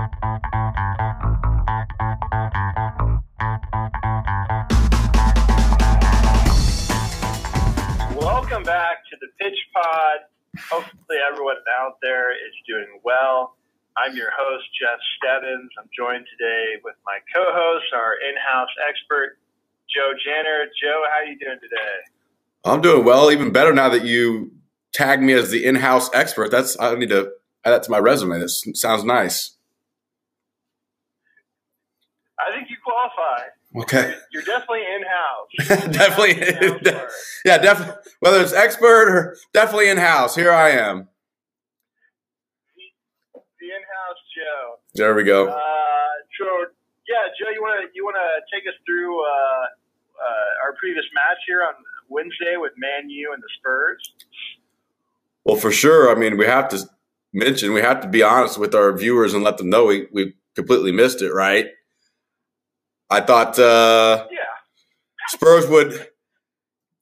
Welcome back to the Pitch Pod. Hopefully, everyone out there is doing well. I'm your host, Jeff Stebbins. I'm joined today with my co-host, our in-house expert, Joe Janner. Joe, how are you doing today? I'm doing well, even better now that you tagged me as the in-house expert. That's I need to add that to my resume. This sounds nice. I think you qualify. Okay. You're definitely in-house. definitely, In-house yeah, definitely. Whether it's expert or definitely in-house, here I am. The in-house Joe. There we go. Uh, so yeah, Joe, you want to you want to take us through uh, uh, our previous match here on Wednesday with Man U and the Spurs? Well, for sure. I mean, we have to mention, we have to be honest with our viewers and let them know we, we completely missed it, right? I thought uh, Yeah. Spurs would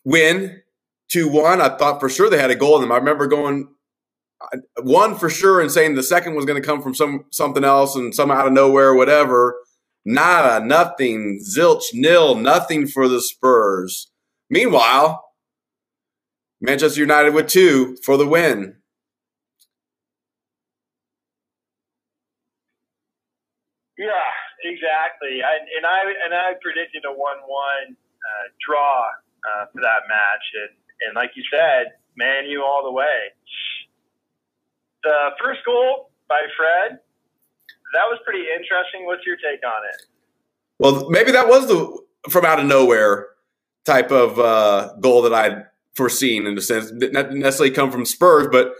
win 2 1. I thought for sure they had a goal in them. I remember going uh, one for sure and saying the second was going to come from some something else and some out of nowhere, whatever. Nada, nothing, zilch, nil, nothing for the Spurs. Meanwhile, Manchester United with two for the win. Yeah, exactly. I, and I and I predicted a one-one uh, draw uh, for that match, and and like you said, Man U all the way. The first goal by Fred, that was pretty interesting. What's your take on it? Well, maybe that was the from out of nowhere type of uh, goal that I'd foreseen in a sense. Didn't necessarily come from Spurs, but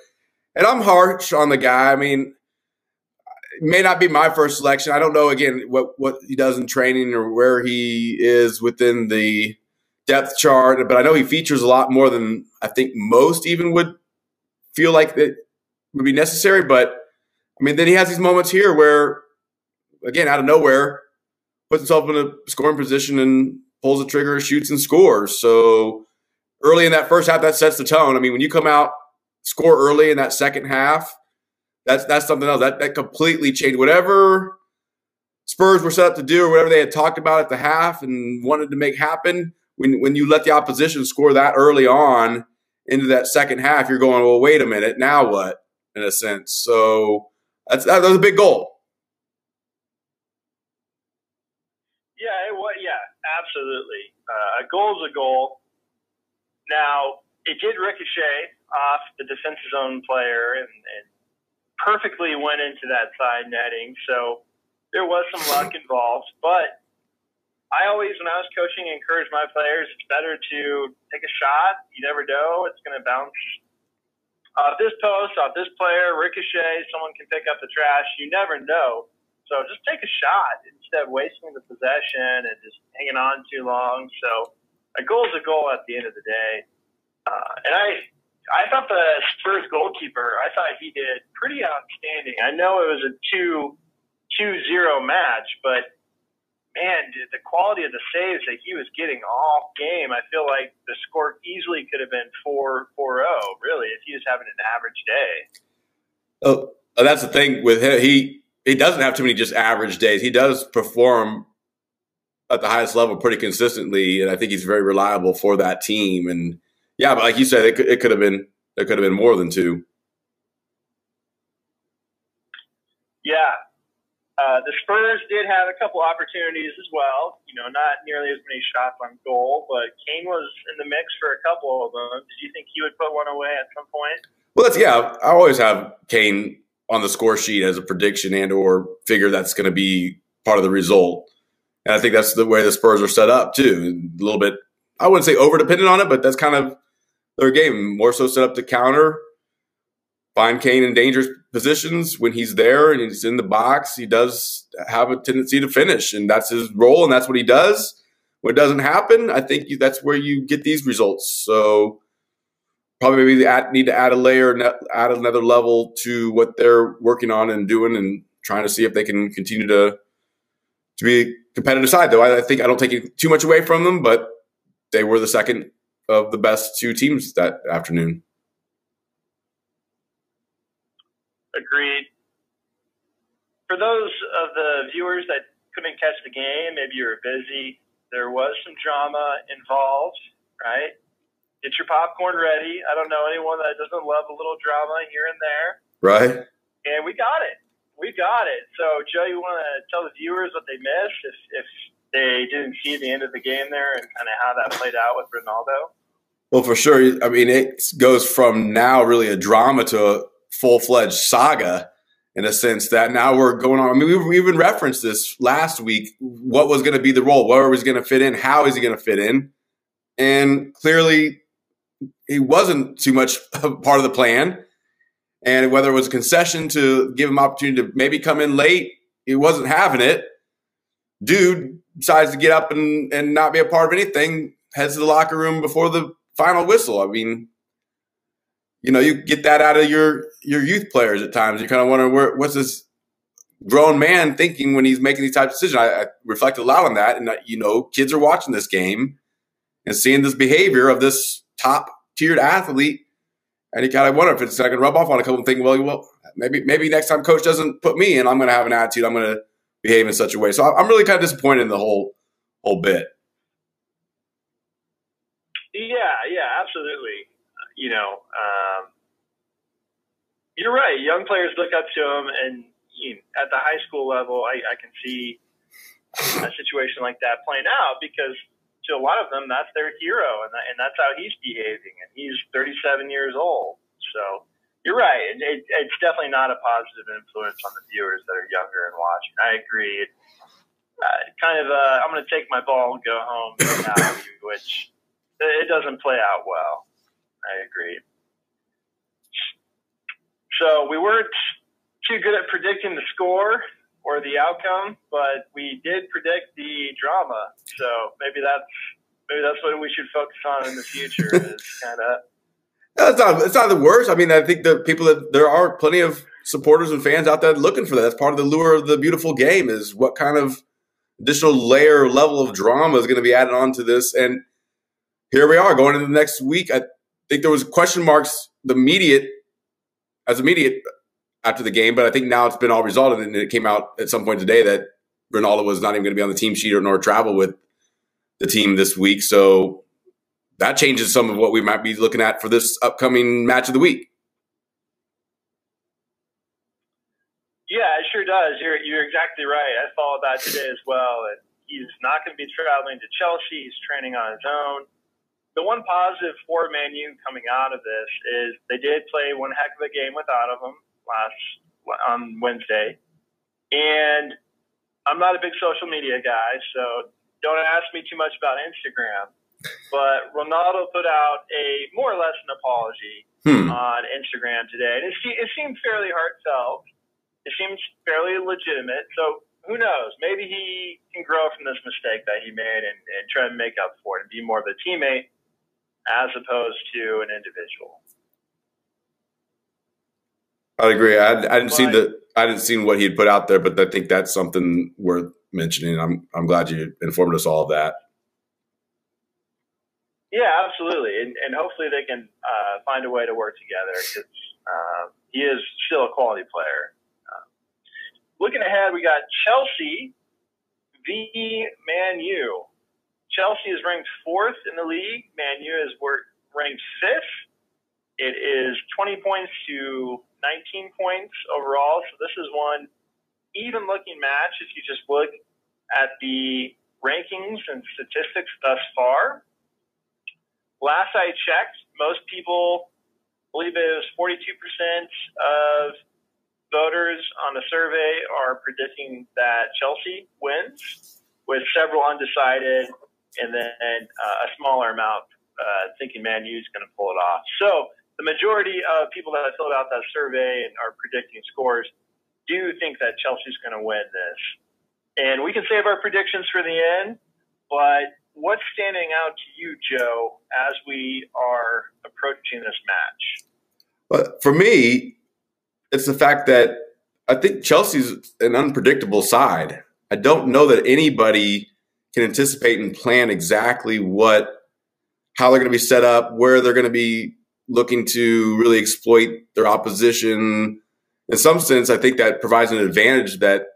and I'm harsh on the guy. I mean, it may not be my first selection. I don't know again what what he does in training or where he is within the depth chart, but I know he features a lot more than I think most even would feel like it would be necessary. But I mean, then he has these moments here where, again, out of nowhere, puts himself in a scoring position and pulls the trigger, shoots, and scores. So early in that first half, that sets the tone. I mean, when you come out, score early in that second half, that's that's something else. That that completely changed whatever Spurs were set up to do or whatever they had talked about at the half and wanted to make happen. When when you let the opposition score that early on into that second half, you're going, well, wait a minute, now what? In a sense, so that's that was a big goal. Yeah, it was. Yeah, absolutely. Uh, a is a goal. Now it did ricochet off the defensive zone player and, and perfectly went into that side netting. So there was some luck involved, but I always, when I was coaching, encourage my players. It's better to take a shot. You never know; it's going to bounce off this post, off this player, ricochet. Someone can pick up the trash. You never know. So just take a shot instead of wasting the possession and just hanging on too long. So a goal is a goal at the end of the day. Uh, and I, I thought the Spurs goalkeeper, I thought he did pretty outstanding. I know it was a two, two zero match, but man, the quality of the saves that he was getting all game, I feel like the score easily could have been 4 4 0, really, if he was having an average day. Oh, uh, that's the thing with him. He he doesn't have too many just average days. He does perform at the highest level pretty consistently, and I think he's very reliable for that team. And yeah, but like you said, it could, it could have been there could have been more than two. Yeah. Uh, the Spurs did have a couple opportunities as well. You know, not nearly as many shots on goal, but Kane was in the mix for a couple of them. Did you think he would put one away at some point? Well, that's yeah. I always have Kane on the score sheet as a prediction and or figure that's going to be part of the result. And I think that's the way the Spurs are set up too. A little bit, I wouldn't say over dependent on it, but that's kind of their game. More so set up to counter, find Kane in dangerous positions when he's there and he's in the box. He does have a tendency to finish, and that's his role, and that's what he does. When it doesn't happen, I think that's where you get these results. So probably maybe need to add a layer, add another level to what they're working on and doing, and trying to see if they can continue to to be competitive side. Though I, I think I don't take too much away from them, but they were the second of the best two teams that afternoon. Agreed. for those of the viewers that couldn't catch the game, maybe you were busy. There was some drama involved, right? Get your popcorn ready. I don't know anyone that doesn't love a little drama here and there. Right. And we got it. We got it. So, Joe, you want to tell the viewers what they missed if, if they didn't see the end of the game there and kind of how that played out with Ronaldo? Well, for sure. I mean, it goes from now really a drama to a full fledged saga in a sense that now we're going on. I mean, we even referenced this last week. What was going to be the role? Where was he going to fit in? How is he going to fit in? And clearly, he wasn't too much a part of the plan. And whether it was a concession to give him opportunity to maybe come in late, he wasn't having it. Dude decides to get up and, and not be a part of anything, heads to the locker room before the final whistle. I mean, you know, you get that out of your your youth players at times. You kind of wonder where what's this grown man thinking when he's making these types of decisions. I, I reflect a lot on that, and uh, you know, kids are watching this game and seeing this behavior of this top tiered athlete, and you kind of wonder if it's not going to rub off on a couple and think, well, well, maybe maybe next time coach doesn't put me in, I'm going to have an attitude. I'm going to behave in such a way. So I'm really kind of disappointed in the whole whole bit. Yeah, yeah, absolutely. You know, um, you're right. Young players look up to him, and you know, at the high school level, I, I can see a situation like that playing out because to a lot of them, that's their hero, and, that, and that's how he's behaving. And he's 37 years old, so you're right. It, it, it's definitely not a positive influence on the viewers that are younger and watching. I agree. It, uh, kind of, uh, I'm going to take my ball and go home which it doesn't play out well. I agree. So we weren't too good at predicting the score or the outcome, but we did predict the drama. So maybe that's maybe that's what we should focus on in the future. is kind of. No, it's not. It's not the worst. I mean, I think the people that there are plenty of supporters and fans out there looking for that. That's part of the lure of the beautiful game. Is what kind of additional layer level of drama is going to be added on to this and here we are going into the next week. I think there was question marks the immediate as immediate after the game, but I think now it's been all resolved, and it came out at some point today that Ronaldo was not even going to be on the team sheet or nor travel with the team this week. So that changes some of what we might be looking at for this upcoming match of the week. Yeah, it sure does. You're you're exactly right. I followed that today as well. And he's not going to be traveling to Chelsea. He's training on his own the one positive for Man U coming out of this is they did play one heck of a game without of them last on Wednesday, and I'm not a big social media guy, so don't ask me too much about Instagram. But Ronaldo put out a more or less an apology hmm. on Instagram today, and it, it seemed fairly heartfelt. It seems fairly legitimate. So who knows? Maybe he can grow from this mistake that he made and, and try to make up for it and be more of a teammate as opposed to an individual. I'd agree. I, I didn't but, see the I didn't see what he had put out there, but I think that's something worth mentioning. I'm I'm glad you informed us all of that. Yeah, absolutely, and, and hopefully they can uh, find a way to work together because uh, he is still a quality player. Uh, looking ahead, we got Chelsea v Man U. Chelsea is ranked fourth in the league. Man U is ranked fifth. It is 20 points to 19 points overall. So this is one even looking match if you just look at the rankings and statistics thus far. Last I checked, most people believe it was 42% of voters on the survey are predicting that Chelsea wins, with several undecided and then uh, a smaller amount uh, thinking Man U is going to pull it off. So the majority of people that filled out that survey and are predicting scores do think that Chelsea's going to win this. And we can save our predictions for the end, but what's standing out to you, Joe, as we are approaching this match? Well, for me, it's the fact that I think Chelsea's an unpredictable side. I don't know that anybody can anticipate and plan exactly what how they're going to be set up, where they're going to be looking to really exploit their opposition, in some sense, I think that provides an advantage that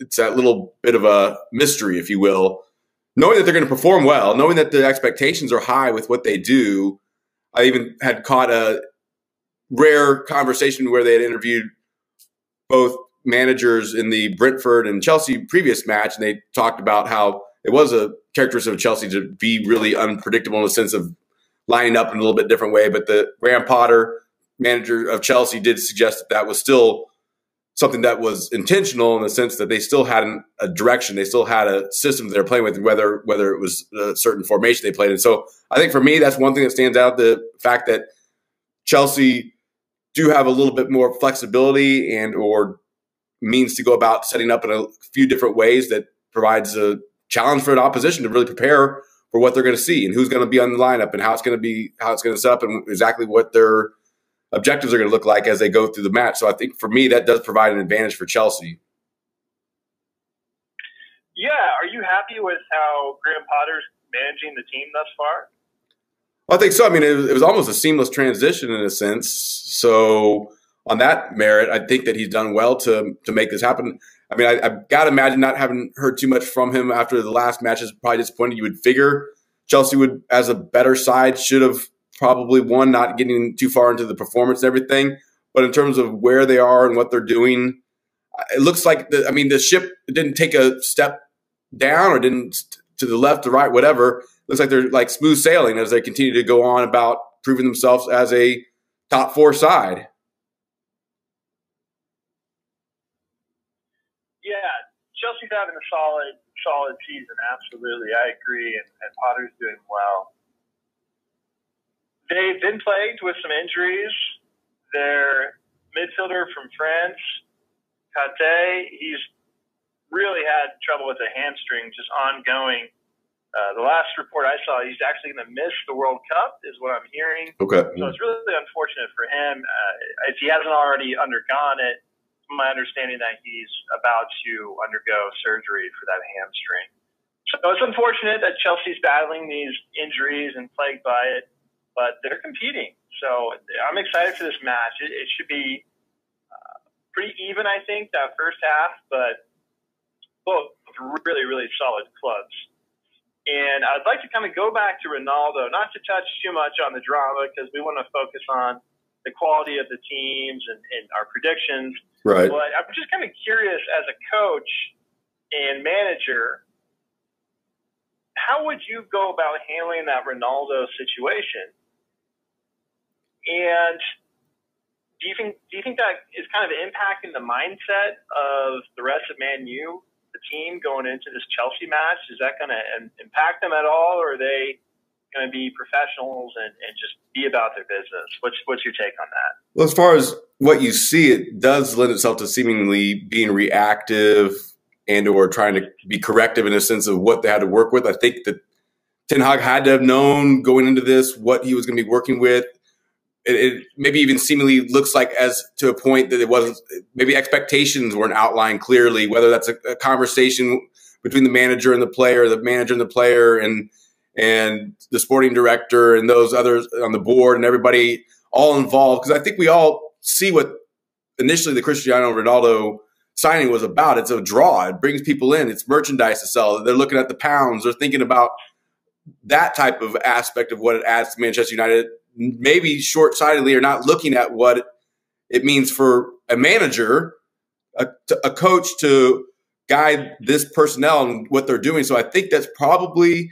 it's that little bit of a mystery, if you will, knowing that they're going to perform well, knowing that the expectations are high with what they do. I even had caught a rare conversation where they had interviewed both managers in the Brentford and Chelsea previous match, and they talked about how it was a characteristic of Chelsea to be really unpredictable in the sense of lining up in a little bit different way. But the Graham Potter, manager of Chelsea, did suggest that that was still something that was intentional in the sense that they still had an, a direction, they still had a system that they're playing with, whether whether it was a certain formation they played in. So I think for me, that's one thing that stands out: the fact that Chelsea do have a little bit more flexibility and or means to go about setting up in a few different ways that provides a challenge for an opposition to really prepare for what they're going to see and who's going to be on the lineup and how it's going to be how it's going to set up and exactly what their objectives are going to look like as they go through the match. So I think for me, that does provide an advantage for Chelsea. Yeah, are you happy with how Graham Potter's managing the team thus far? Well, I think so. I mean, it was, it was almost a seamless transition in a sense. So on that merit, I think that he's done well to to make this happen. I mean, I, have got to imagine not having heard too much from him after the last match is probably disappointing. You would figure Chelsea would, as a better side, should have probably won, not getting too far into the performance and everything, but in terms of where they are and what they're doing, uh, it looks like the, I mean the ship didn't take a step down or didn't to the left or right, whatever. It looks like they're like smooth sailing as they continue to go on about proving themselves as a top four side. Yeah, Chelsea's having a solid solid season. Absolutely, I agree, and, and Potter's doing well. They've been plagued with some injuries. Their midfielder from France, Kanté, he's really had trouble with a hamstring, just ongoing. Uh, the last report I saw, he's actually going to miss the World Cup, is what I'm hearing. Okay. So it's really unfortunate for him. Uh, if he hasn't already undergone it, my understanding that he's about to undergo surgery for that hamstring. So it's unfortunate that Chelsea's battling these injuries and plagued by it but they're competing. So I'm excited for this match. It, it should be uh, pretty even, I think, that first half, but both really, really solid clubs. And I'd like to kind of go back to Ronaldo, not to touch too much on the drama because we want to focus on the quality of the teams and, and our predictions. Right. But I'm just kind of curious as a coach and manager, how would you go about handling that Ronaldo situation? And do you think do you think that is kind of impacting the mindset of the rest of Man U, the team going into this Chelsea match? Is that going to impact them at all, or are they going to be professionals and, and just be about their business? What's what's your take on that? Well, as far as what you see, it does lend itself to seemingly being reactive and or trying to be corrective in a sense of what they had to work with. I think that Ten Hag had to have known going into this what he was going to be working with it, it, maybe even seemingly looks like as to a point that it wasn't maybe expectations weren't outlined clearly whether that's a, a, conversation between the manager and the player the manager and the player and and the sporting director and those others on the board and everybody all involved. Because i think we all see what initially the cristiano ronaldo signing was about. It's a draw. It brings people in. It's merchandise to sell. They're looking at the pounds. They're thinking about that type of aspect of what it adds to manchester united maybe short sightedly are not looking at what it means for a manager, a, a coach to guide this personnel and what they're doing. So I think that's probably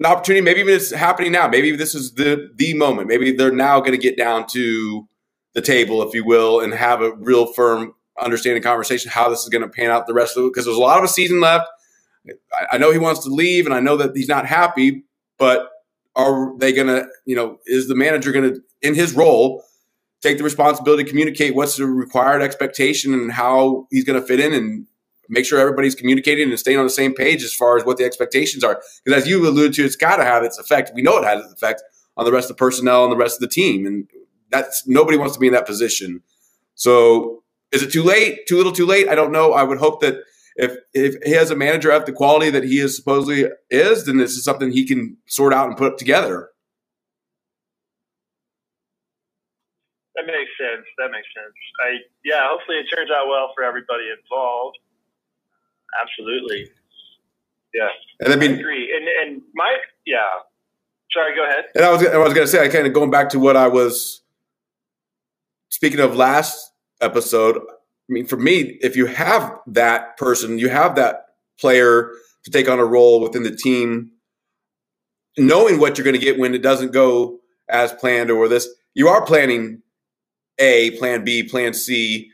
an opportunity. Maybe even it's happening now. Maybe this is the the moment. Maybe they're now going to get down to the table, if you will, and have a real firm understanding conversation how this is going to pan out the rest of it. Because there's a lot of a season left. I, I know he wants to leave, and I know that he's not happy, but are they going to, you know, is the manager going to, in his role, take the responsibility to communicate what's the required expectation and how he's going to fit in and make sure everybody's communicating and staying on the same page as far as what the expectations are. Because as you alluded to, it's got to have its effect. We know it has its effect on the rest of the personnel and the rest of the team, and that's nobody wants to be in that position. So, is it too late? Too little? Too late? I don't know. I would hope that if if he has a manager at the quality that he is supposedly is, then this is something he can sort out and put together. That makes sense. That makes sense. I yeah. Hopefully, it turns out well for everybody involved. Absolutely. Yeah. And I mean, I agree. And and my yeah. Sorry, go ahead. And I was I was going to say, I kind of going back to what I was speaking of last episode. I mean, for me, if you have that person, you have that player to take on a role within the team, knowing what you're going to get when it doesn't go as planned or this, you are planning A, plan B, plan C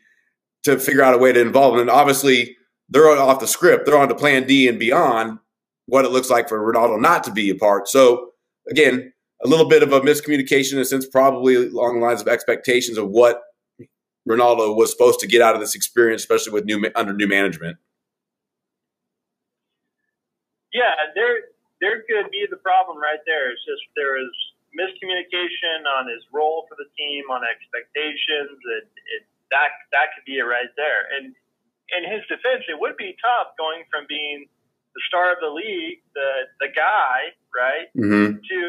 to figure out a way to involve them. And obviously, they're off the script. They're on to plan D and beyond what it looks like for Ronaldo not to be a part. So, again, a little bit of a miscommunication in a sense, probably along the lines of expectations of what Ronaldo was supposed to get out of this experience, especially with new under new management. Yeah, there there could be the problem right there. It's just there is miscommunication on his role for the team, on expectations, and it, that that could be it right there. And in his defense, it would be tough going from being the star of the league, the the guy, right, mm-hmm. to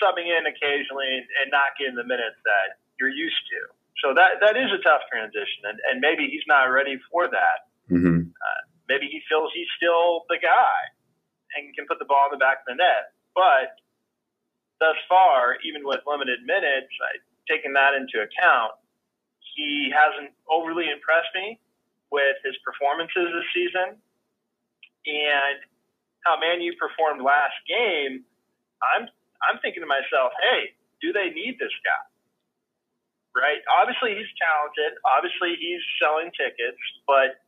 subbing in occasionally and not getting the minutes that you're used to. So that that is a tough transition, and, and maybe he's not ready for that. Mm-hmm. Uh, maybe he feels he's still the guy and can put the ball in the back of the net. But thus far, even with limited minutes, I, taking that into account, he hasn't overly impressed me with his performances this season. And how Man U performed last game, I'm I'm thinking to myself, hey, do they need this guy? Right? Obviously, he's talented. Obviously, he's selling tickets. But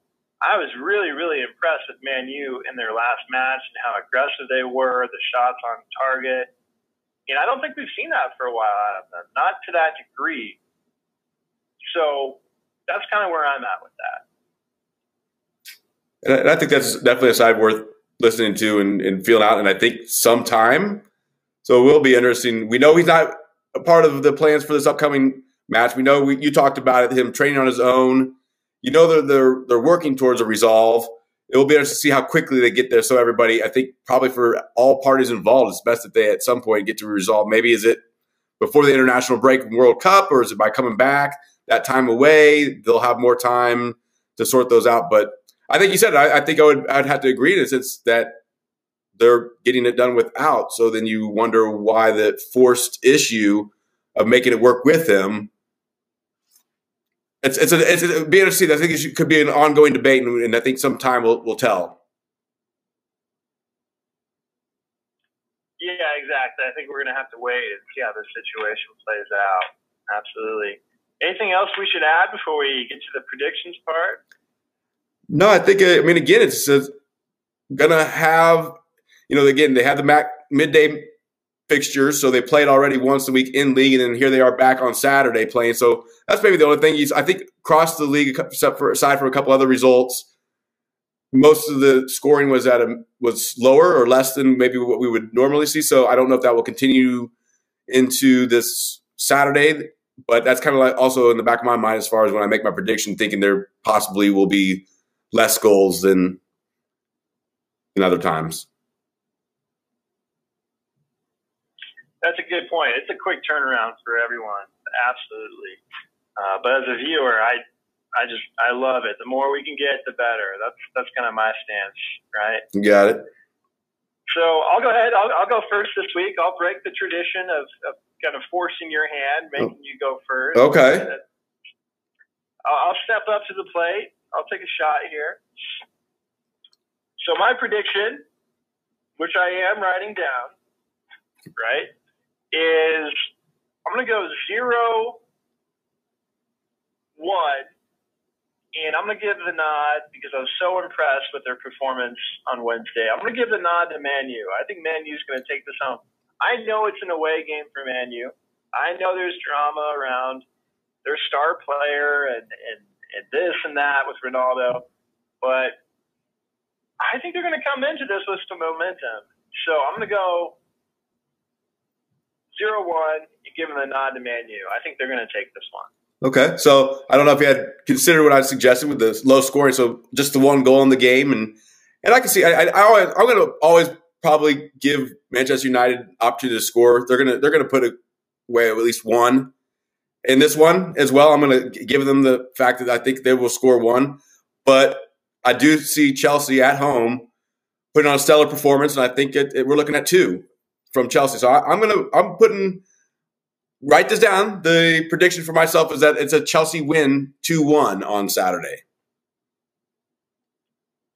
I was really, really impressed with Man U in their last match and how aggressive they were, the shots on target. And I don't think we've seen that for a while out of them, not to that degree. So that's kind of where I'm at with that. And I think that's definitely a side worth listening to and, and feeling out. And I think sometime, so it will be interesting. We know he's not a part of the plans for this upcoming match. We know we, you talked about it, him training on his own. You know they're, they're they're working towards a resolve. It will be interesting to see how quickly they get there. So everybody, I think probably for all parties involved, it's best that they at some point get to resolve. Maybe is it before the international break World Cup, or is it by coming back that time away? They'll have more time to sort those out. But I think you said I, I think I would I'd have to agree in a sense that they're getting it done without. So then you wonder why the forced issue of making it work with him. It's it's a, it's a, be interesting. I think it could be an ongoing debate, and, and I think some time will will tell. Yeah, exactly. I think we're going to have to wait and see how this situation plays out. Absolutely. Anything else we should add before we get to the predictions part? No, I think. I mean, again, it's uh, gonna have. You know, again, they have the Mac midday fixtures, so they played already once a week in league, and then here they are back on Saturday playing. So that's maybe the only thing. I think, across the league, except for aside from a couple other results, most of the scoring was at a was lower or less than maybe what we would normally see. So I don't know if that will continue into this Saturday, but that's kind of like also in the back of my mind as far as when I make my prediction, thinking there possibly will be less goals than in other times. That's a good point. It's a quick turnaround for everyone, absolutely. Uh, but as a viewer, I, I just I love it. The more we can get, the better. That's that's kind of my stance, right? You got it. So I'll go ahead. I'll, I'll go first this week. I'll break the tradition of, of kind of forcing your hand, making oh. you go first. Okay. I'll step up to the plate. I'll take a shot here. So my prediction, which I am writing down, right, is I'm going to go zero, one, and I'm going to give the nod because I was so impressed with their performance on Wednesday. I'm going to give the nod to Man U. I think Man U's going to take this home. I know it's an away game for Man U. I know there's drama around their star player and, and and this and that with Ronaldo. But I think they're going to come into this with some momentum. So I'm going to go 0 1 and give them a nod to Man U. I think they're going to take this one. Okay. So I don't know if you had considered what I suggested with the low scoring. So just the one goal in the game. And and I can see, I, I, I always, I'm going to always probably give Manchester United opportunity to score. They're going to, they're going to put away at least one in this one as well. I'm going to give them the fact that I think they will score one, but I do see Chelsea at home putting on a stellar performance, and I think it, it, we're looking at two from Chelsea. So I, am going to I'm putting write this down. The prediction for myself is that it's a Chelsea win two one on Saturday.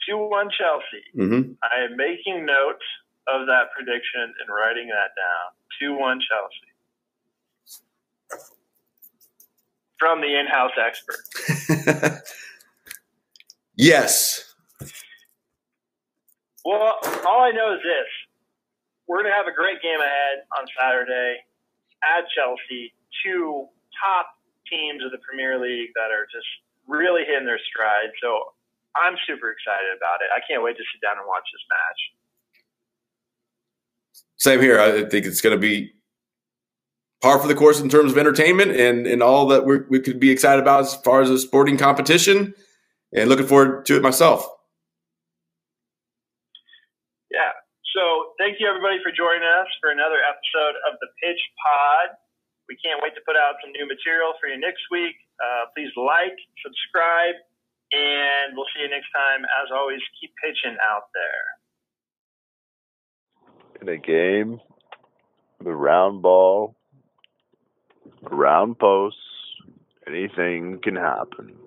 Two one Chelsea. Mm-hmm. I am making note of that prediction and writing that down. Two one Chelsea. From the in-house expert. yes. Well, all I know is this: we're going to have a great game ahead on Saturday at Chelsea. Two top teams of the Premier League that are just really hitting their stride. So I'm super excited about it. I can't wait to sit down and watch this match. Same here. I think it's going to be par for the course in terms of entertainment and, and all that we could be excited about as far as a sporting competition and looking forward to it myself. Yeah. So thank you everybody for joining us for another episode of the Pitch Pod. We can't wait to put out some new material for you next week. Uh, please like, subscribe, and we'll see you next time. As always, keep pitching out there. In a game, the round ball around posts, anything can happen.